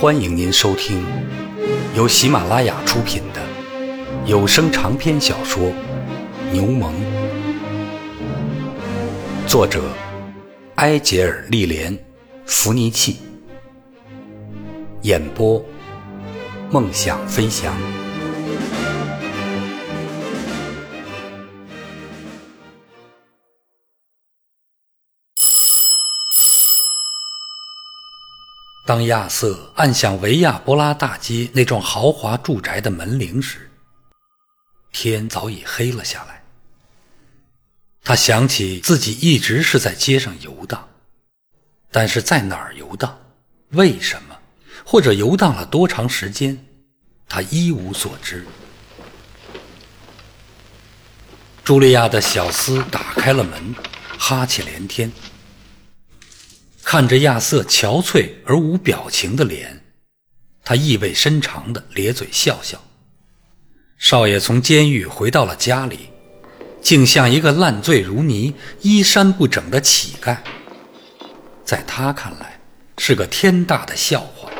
欢迎您收听由喜马拉雅出品的有声长篇小说《牛虻》，作者埃杰尔·利莲·弗尼契，演播梦想飞翔。当亚瑟按响维亚波拉大街那幢豪华住宅的门铃时，天早已黑了下来。他想起自己一直是在街上游荡，但是在哪儿游荡，为什么，或者游荡了多长时间，他一无所知。茱莉亚的小厮打开了门，哈气连天。看着亚瑟憔悴而无表情的脸，他意味深长地咧嘴笑笑。少爷从监狱回到了家里，竟像一个烂醉如泥、衣衫不整的乞丐，在他看来是个天大的笑话。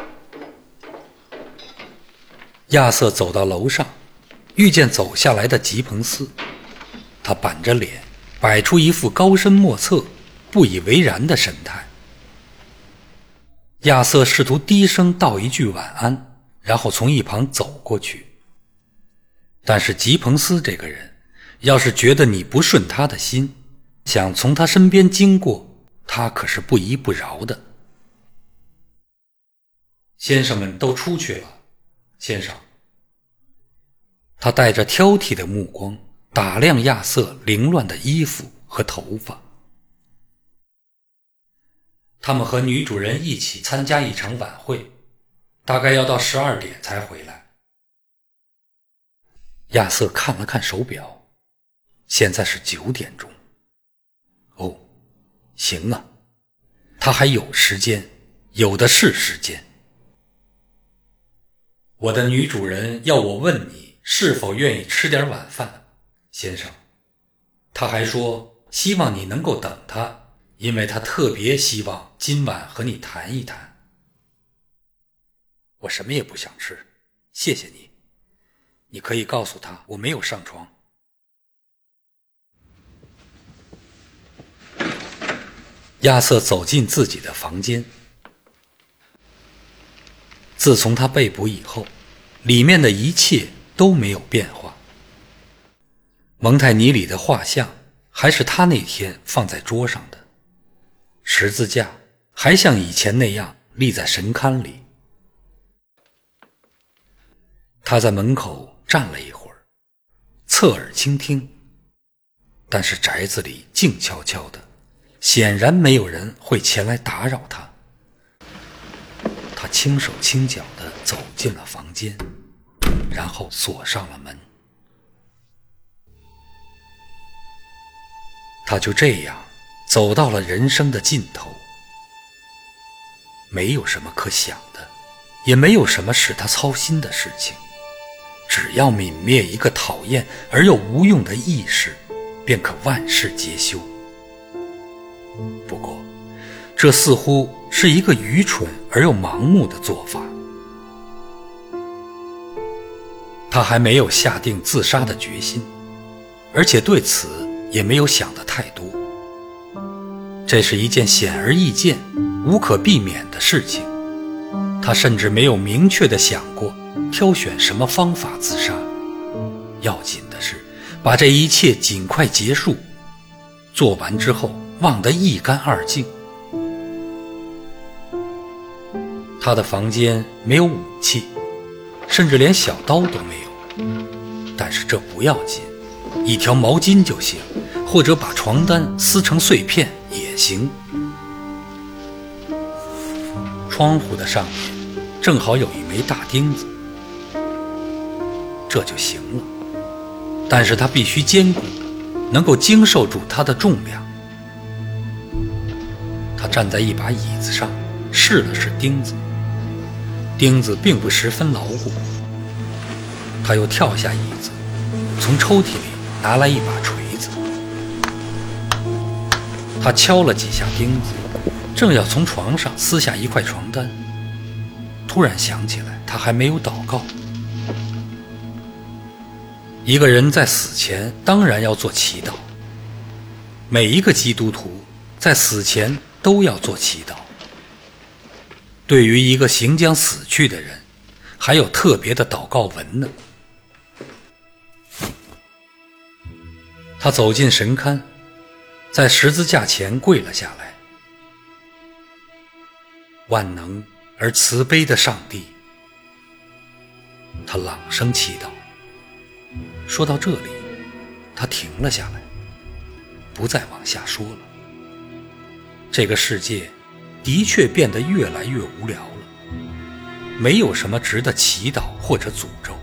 亚瑟走到楼上，遇见走下来的吉彭斯，他板着脸，摆出一副高深莫测、不以为然的神态。亚瑟试图低声道一句晚安，然后从一旁走过去。但是吉彭斯这个人，要是觉得你不顺他的心，想从他身边经过，他可是不依不饶的。先生们都出去了，先生。他带着挑剔的目光打量亚瑟凌乱的衣服和头发。他们和女主人一起参加一场晚会，大概要到十二点才回来。亚瑟看了看手表，现在是九点钟。哦，行啊，他还有时间，有的是时间。我的女主人要我问你是否愿意吃点晚饭，先生。他还说希望你能够等他。因为他特别希望今晚和你谈一谈。我什么也不想吃，谢谢你。你可以告诉他我没有上床。亚瑟走进自己的房间。自从他被捕以后，里面的一切都没有变化。蒙泰尼里的画像还是他那天放在桌上的。十字架还像以前那样立在神龛里。他在门口站了一会儿，侧耳倾听，但是宅子里静悄悄的，显然没有人会前来打扰他。他轻手轻脚的走进了房间，然后锁上了门。他就这样。走到了人生的尽头，没有什么可想的，也没有什么使他操心的事情。只要泯灭一个讨厌而又无用的意识，便可万事皆休。不过，这似乎是一个愚蠢而又盲目的做法。他还没有下定自杀的决心，而且对此也没有想的太多。这是一件显而易见、无可避免的事情。他甚至没有明确的想过挑选什么方法自杀。要紧的是，把这一切尽快结束，做完之后忘得一干二净。他的房间没有武器，甚至连小刀都没有。但是这不要紧，一条毛巾就行，或者把床单撕成碎片。也行。窗户的上面正好有一枚大钉子，这就行了。但是它必须坚固，能够经受住它的重量。他站在一把椅子上，试了试钉子，钉子并不十分牢固。他又跳下椅子，从抽屉里拿来一把锤。他敲了几下钉子，正要从床上撕下一块床单，突然想起来他还没有祷告。一个人在死前当然要做祈祷，每一个基督徒在死前都要做祈祷。对于一个行将死去的人，还有特别的祷告文呢。他走进神龛，在十字架前跪了下来。万能而慈悲的上帝，他朗声祈祷。说到这里，他停了下来，不再往下说了。这个世界的确变得越来越无聊了，没有什么值得祈祷或者诅咒。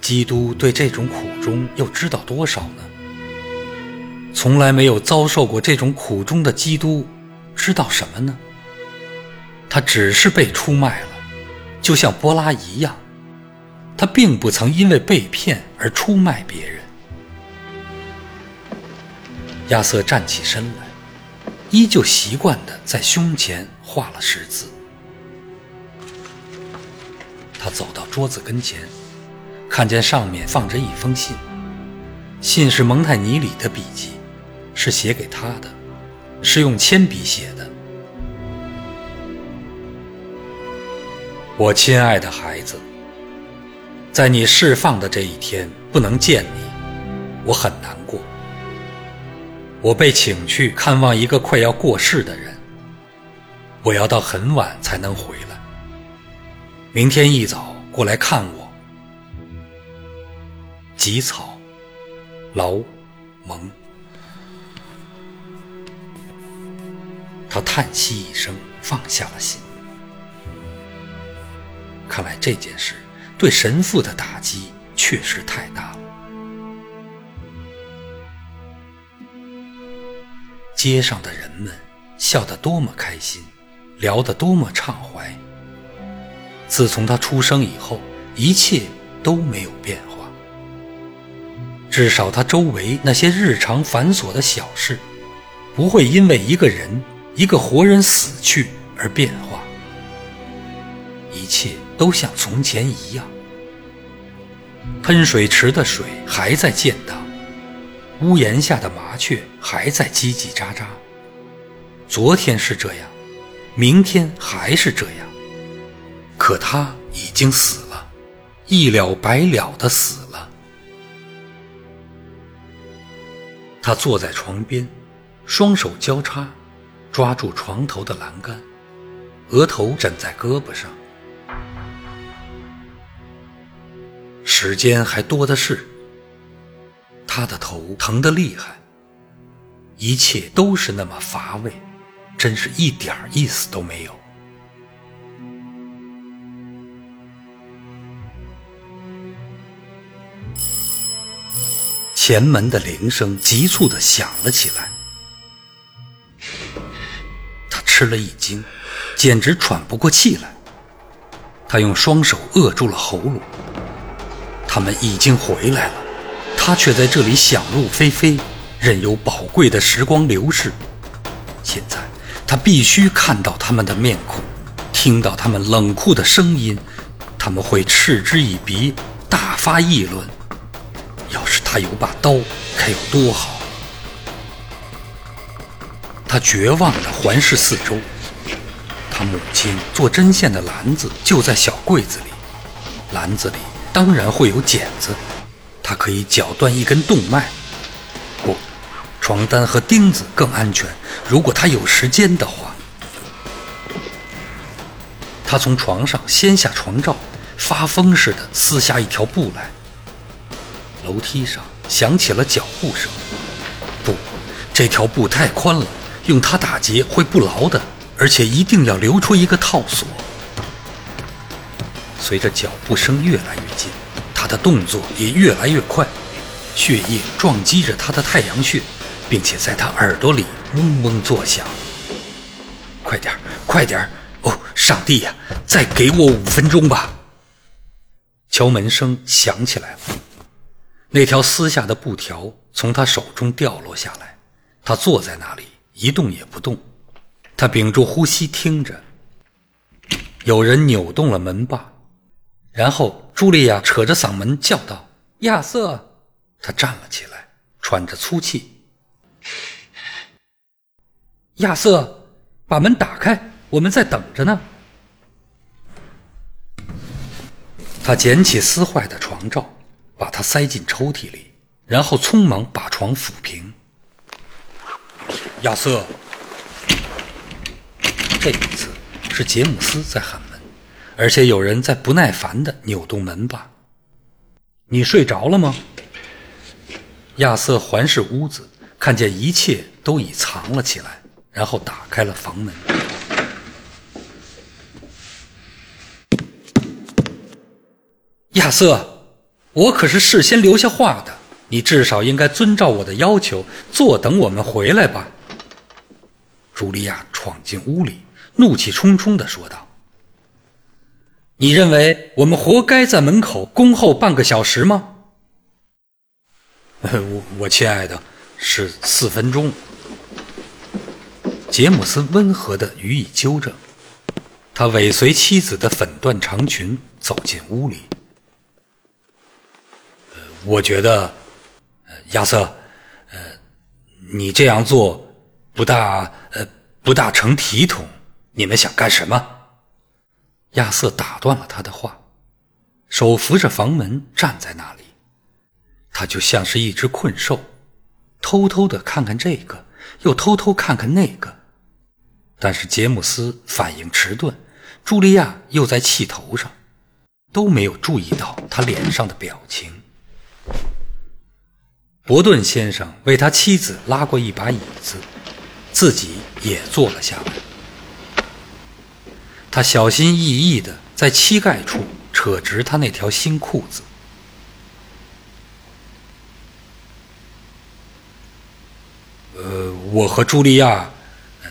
基督对这种苦衷又知道多少呢？从来没有遭受过这种苦衷的基督，知道什么呢？他只是被出卖了，就像波拉一样。他并不曾因为被骗而出卖别人。亚瑟站起身来，依旧习惯地在胸前画了十字。他走到桌子跟前，看见上面放着一封信，信是蒙泰尼里的笔迹，是写给他的，是用铅笔写的。我亲爱的孩子。在你释放的这一天，不能见你，我很难过。我被请去看望一个快要过世的人，我要到很晚才能回来。明天一早过来看我。吉草，劳蒙。他叹息一声，放下了心。看来这件事。对神父的打击确实太大了。街上的人们笑得多么开心，聊得多么畅怀。自从他出生以后，一切都没有变化。至少他周围那些日常繁琐的小事，不会因为一个人、一个活人死去而变化。一切。都像从前一样，喷水池的水还在溅荡，屋檐下的麻雀还在叽叽喳喳。昨天是这样，明天还是这样，可他已经死了，一了百了的死了。他坐在床边，双手交叉，抓住床头的栏杆，额头枕在胳膊上。时间还多的是，他的头疼得厉害，一切都是那么乏味，真是一点意思都没有。前门的铃声急促的响了起来，吃了一惊，简直喘不过气来。他用双手扼住了喉咙。他们已经回来了，他却在这里想入非非，任由宝贵的时光流逝。现在他必须看到他们的面孔，听到他们冷酷的声音，他们会嗤之以鼻，大发议论。要是他有把刀，该有多好！他绝望地环视四周，他母亲做针线的篮子就在小柜子里，篮子里。当然会有剪子，它可以绞断一根动脉。不，床单和钉子更安全。如果他有时间的话，他从床上掀下床罩，发疯似的撕下一条布来。楼梯上响起了脚步声。不，这条布太宽了，用它打结会不牢的，而且一定要留出一个套索。随着脚步声越来越近，他的动作也越来越快，血液撞击着他的太阳穴，并且在他耳朵里嗡嗡作响。快点快点哦，上帝呀，再给我五分钟吧！敲门声响起来了，那条撕下的布条从他手中掉落下来，他坐在那里，一动也不动。他屏住呼吸听着，有人扭动了门把，然后茱莉亚扯着嗓门叫道：“亚瑟！”他站了起来，喘着粗气：“亚瑟，把门打开，我们在等着呢。”他捡起撕坏的床罩，把它塞进抽屉里，然后匆忙把床抚平。亚瑟，这一次是杰姆斯在喊门，而且有人在不耐烦地扭动门把。你睡着了吗？亚瑟环视屋子，看见一切都已藏了起来，然后打开了房门。亚瑟，我可是事先留下话的，你至少应该遵照我的要求，坐等我们回来吧。茱莉亚闯进屋里，怒气冲冲地说道：“你认为我们活该在门口恭候半个小时吗？”“ 我我亲爱的，是四分钟。”杰姆斯温和地予以纠正。他尾随妻子的粉缎长裙走进屋里。我觉得，亚瑟，呃，你这样做不大呃不大成体统。你们想干什么？亚瑟打断了他的话，手扶着房门站在那里，他就像是一只困兽，偷偷的看看这个，又偷偷看看那个。但是杰姆斯反应迟钝，茱莉亚又在气头上，都没有注意到他脸上的表情。伯顿先生为他妻子拉过一把椅子，自己也坐了下来。他小心翼翼地在膝盖处扯直他那条新裤子。呃，我和茱莉亚，呃，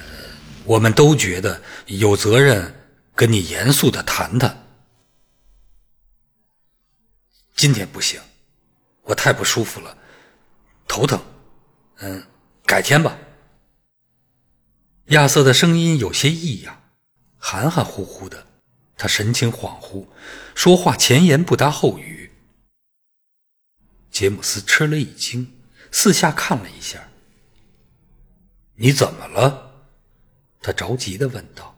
我们都觉得有责任跟你严肃地谈谈。今天不行。我太不舒服了，头疼。嗯，改天吧。亚瑟的声音有些异样，含含糊糊的，他神情恍惚，说话前言不搭后语。杰姆斯吃了一惊，四下看了一下。你怎么了？他着急的问道，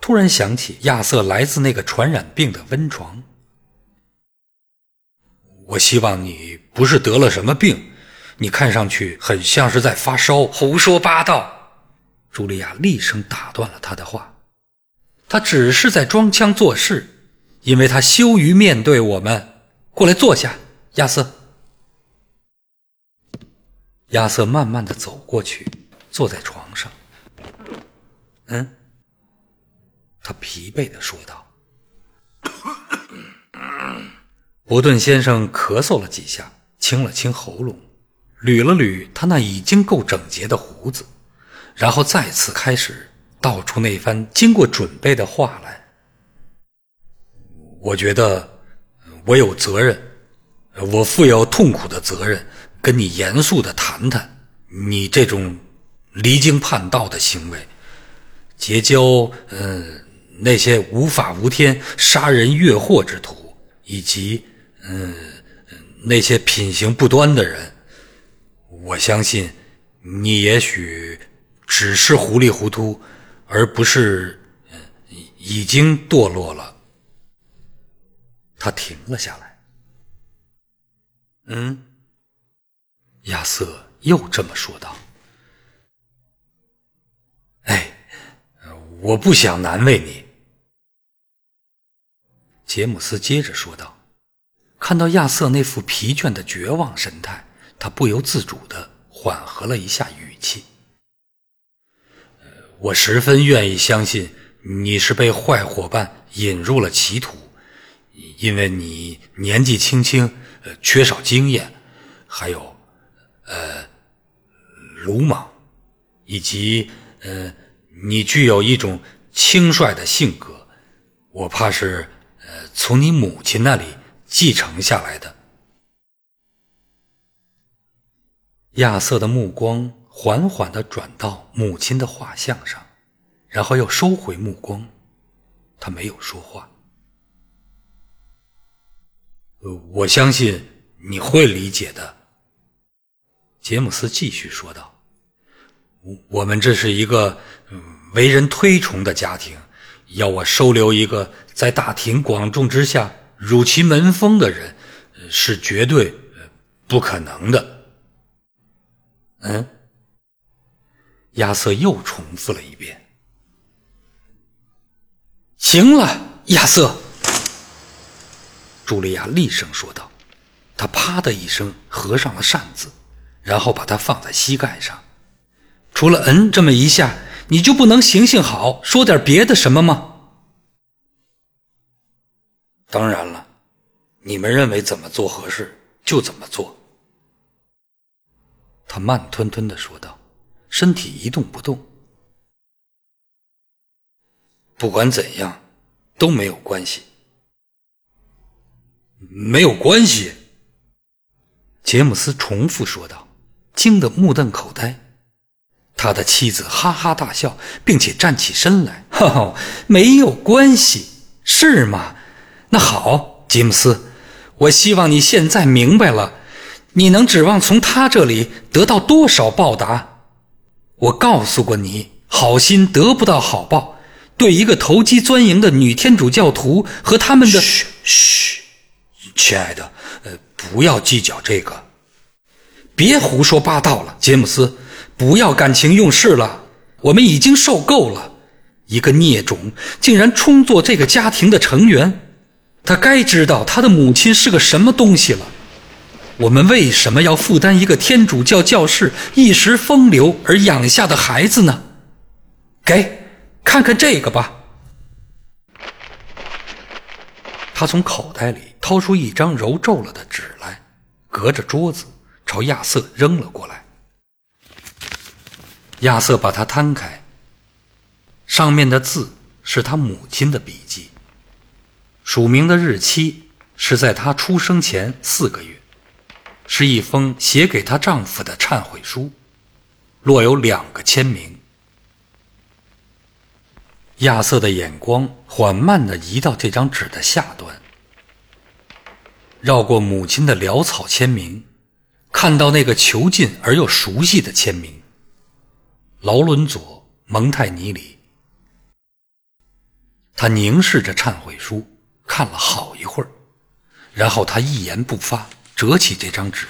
突然想起亚瑟来自那个传染病的温床。我希望你不是得了什么病，你看上去很像是在发烧。胡说八道！茱莉亚厉声打断了他的话。他只是在装腔作势，因为他羞于面对我们。过来坐下，亚瑟。亚瑟慢慢的走过去，坐在床上。嗯，他疲惫的说道。伯顿先生咳嗽了几下，清了清喉咙，捋了捋他那已经够整洁的胡子，然后再次开始道出那番经过准备的话来。我觉得我有责任，我负有痛苦的责任，跟你严肃的谈谈你这种离经叛道的行为，结交嗯那些无法无天、杀人越货之徒，以及。嗯，那些品行不端的人，相信你也许只是糊里糊涂，而不是已经堕落了。他停了下来。嗯，亚瑟又这么说道。哎，我不想难为你。杰姆斯接着说道。看到亚瑟那副疲倦的绝望神态，他不由自主的缓和了一下语气：“我十分愿意相信你是被坏伙伴引入了歧途，因为你年纪轻轻，缺少经验，还有，呃，鲁莽，以及呃，你具有一种轻率的性格。我怕是，呃，从你母亲那里。”继承下来的。亚瑟的目光缓缓地转到母亲的画像上，然后又收回目光。他没有说话。我相信你会理解的，杰姆斯继续说道。我们这是一个为人推崇的家庭，要我收留一个在大庭广众之下辱其门风的人，是绝对不可能的。嗯，亚瑟又重复了一遍。行了，亚瑟。茱莉亚厉声说道。她啪的一声合上了扇子，然后把它放在膝盖上。除了嗯这么一下，你就不能行行好，说点别的什么吗？当然了，你们认为怎么做合适就怎么做。他慢吞吞的说道，身体一动不动。不管怎样，都没有关系。没有关系。杰姆斯重复说道，惊得目瞪口呆。他的妻子哈哈大笑，并且站起身来。哈哈，没有关系，是吗？那好，吉姆斯，我希望你现在明白了。你能指望从他这里得到多少报答？我告诉过你，好心得不到好报。对一个投机钻营的女天主教徒和他们的……嘘嘘，亲爱的，呃，不要计较这个，别胡说八道了，杰姆斯，不要感情用事了。我们已经受够了，一个孽种竟然充作这个家庭的成员，他该知道他的母亲是个什么东西了。我们为什么要负担一个天主教教士一时风流而养下的孩子呢？给，看看这个吧。他从口袋里掏出一张揉皱了的纸来，隔着桌子朝亚瑟扔了过来。亚瑟把它摊开，上面的字是他母亲的笔记，署名的日期是在他出生前四个月。是一封写给她丈夫的忏悔书，落有两个签名。亚瑟的眼光缓慢地移到这张纸的下端，绕过母亲的潦草签名，看到那个囚禁而又熟悉的签名——劳伦佐·蒙泰尼里。他凝视着忏悔书，看了好一会儿，然后他一言不发。折起这张纸，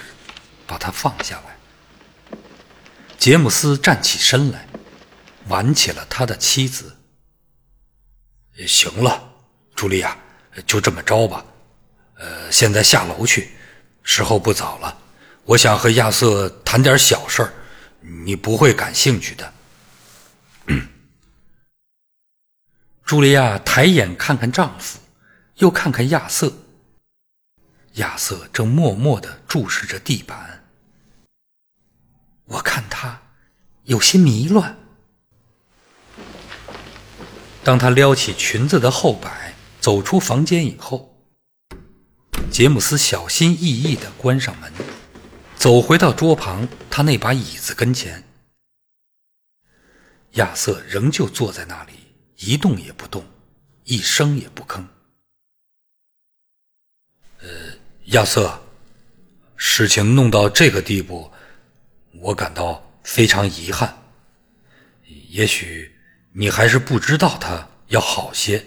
把它放下来。杰姆斯站起身来，挽起了他的妻子。行了，茱莉亚，就这么着吧。呃，现在下楼去，时候不早了。我想和亚瑟谈点小事儿，你不会感兴趣的。茱莉亚抬眼看看丈夫，又看看亚瑟。亚瑟正默默地注视着地板，我看他有些迷乱。当他撩起裙子的后摆走出房间以后，杰姆斯小心翼翼地关上门，走回到桌旁他那把椅子跟前。亚瑟仍旧坐在那里，一动也不动，一声也不吭。亚瑟，事情弄到这个地步，我感到非常遗憾。也许你还是不知道他要好些，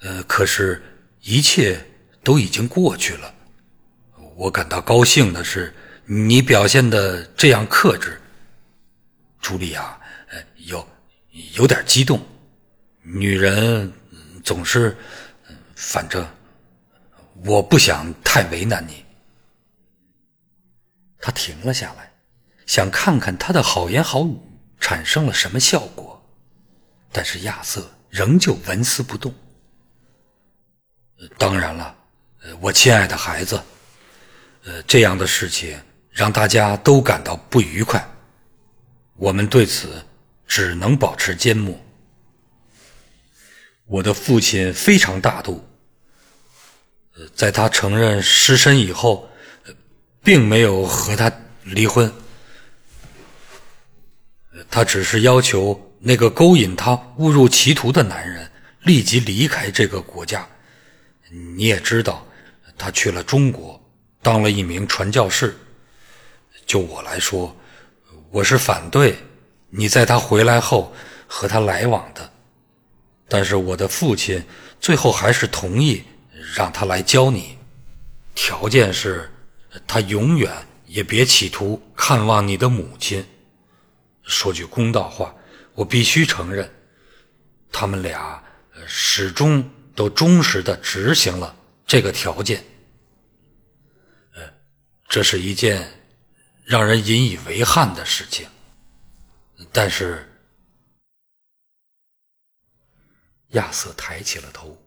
呃，可是，一切都已经过去了。我感到高兴的是，你表现的这样克制。朱莉亚，呃，有有点激动。女人总是，反正。我不想太为难你。他停了下来，想看看他的好言好语产生了什么效果，但是亚瑟仍旧纹丝不动。当然了，我亲爱的孩子，呃，这样的事情让大家都感到不愉快，我们对此只能保持缄默。我的父亲非常大度。在他承认失身以后，并没有和他离婚。他只是要求那个勾引他误入歧途的男人立即离开这个国家。你也知道，他去了中国，当了一名传教士。就我来说，我是反对你在他回来后和他来往的。但是我的父亲最后还是同意让他来教你，条件是，他永远也别企图看望你的母亲。说句公道话，我必须承认，他们俩始终都忠实的执行了这个条件。呃，这是一件让人引以为憾的事情，但是。亚瑟抬起了头，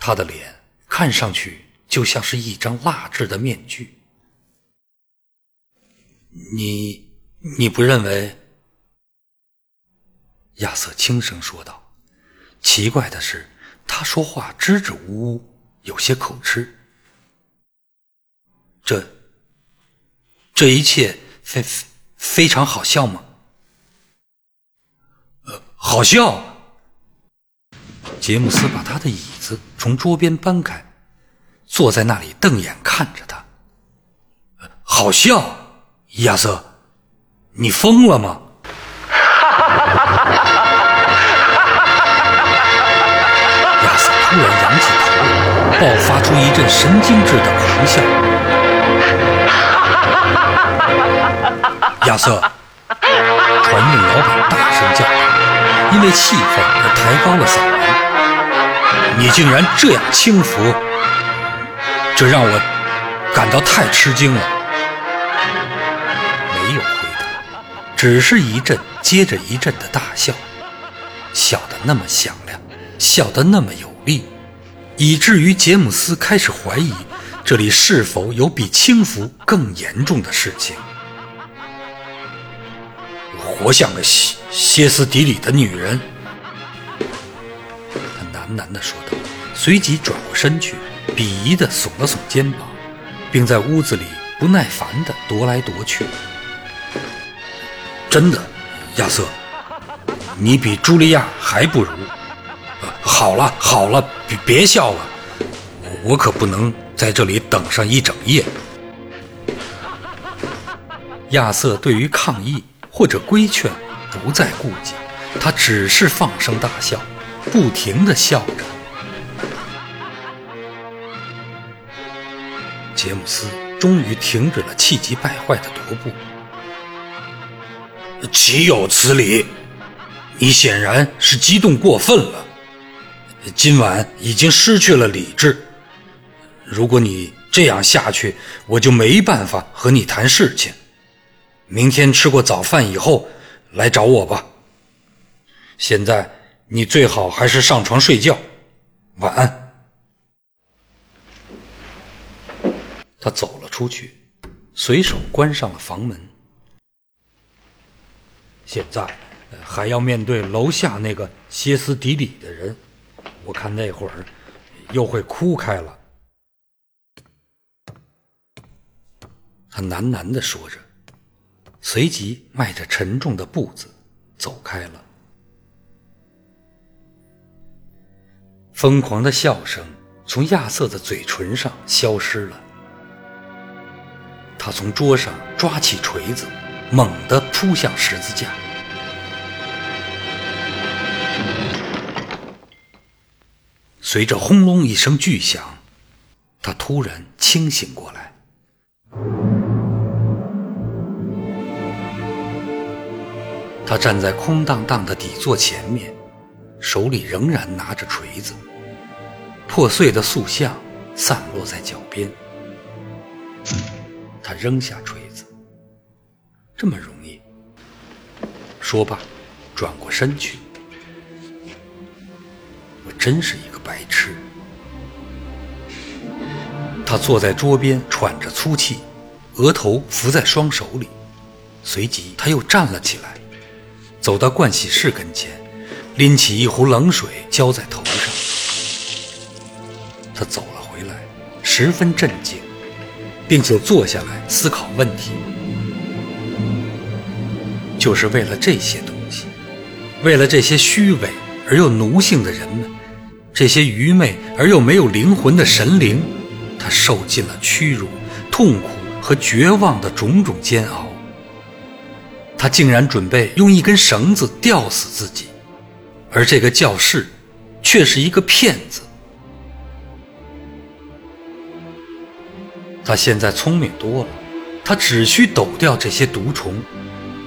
他的脸看上去就像是一张蜡制的面具。你你不认为？亚瑟轻声说道。奇怪的是，他说话支支吾吾，有些口吃。这这一切非非常好笑吗？呃，好笑。杰姆斯把他的椅子从桌边搬开，坐在那里瞪眼看着他。好笑，亚瑟，你疯了吗？亚瑟突然仰起头来，爆发出一阵神经质的狂笑。亚瑟，传令老板大声叫道，因为气愤而抬高了嗓门。你竟然这样轻浮，这让我感到太吃惊了。没有回答，只是一阵接着一阵的大笑，笑得那么响亮，笑得那么有力，以至于杰姆斯开始怀疑这里是否有比轻浮更严重的事情。活像个歇歇斯底里的女人。喃喃地说道，随即转过身去，鄙夷地耸了耸肩膀，并在屋子里不耐烦地踱来踱去。真的，亚瑟，你比茱莉亚还不如。好了好了，别别笑了，我可不能在这里等上一整夜。亚瑟对于抗议或者规劝不再顾忌，他只是放声大笑。不停的笑着，杰姆斯终于停止了气急败坏的踱步。岂有此理！你显然是激动过分了，今晚已经失去了理智。如果你这样下去，我就没办法和你谈事情。明天吃过早饭以后来找我吧。现在。你最好还是上床睡觉，晚安。他走了出去，随手关上了房门。现在还要面对楼下那个歇斯底里的人，我看那会儿又会哭开了。他喃喃的说着，随即迈着沉重的步子走开了。疯狂的笑声从亚瑟的嘴唇上消失了。他从桌上抓起锤子，猛地扑向十字架。随着轰隆一声巨响，他突然清醒过来。他站在空荡荡的底座前面，手里仍然拿着锤子。破碎的塑像散落在脚边，他扔下锤子，这么容易。说罢，转过身去。我真是一个白痴。他坐在桌边，喘着粗气，额头伏在双手里。随即，他又站了起来，走到盥洗室跟前，拎起一壶冷水浇在头。他走了回来，十分镇静，并且坐下来思考问题。就是为了这些东西，为了这些虚伪而又奴性的人们，这些愚昧而又没有灵魂的神灵，他受尽了屈辱、痛苦和绝望的种种煎熬。他竟然准备用一根绳子吊死自己，而这个教士却是一个骗子。他现在聪明多了，他只需抖掉这些毒虫，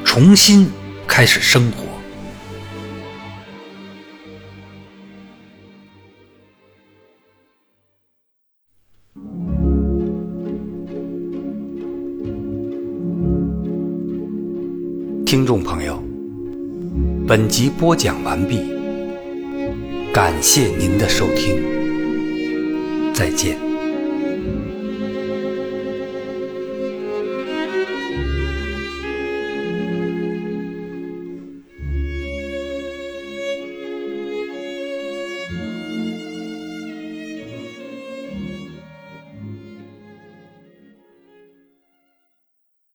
重新开始生活。听众朋友，本集播讲完毕，感谢您的收听，再见。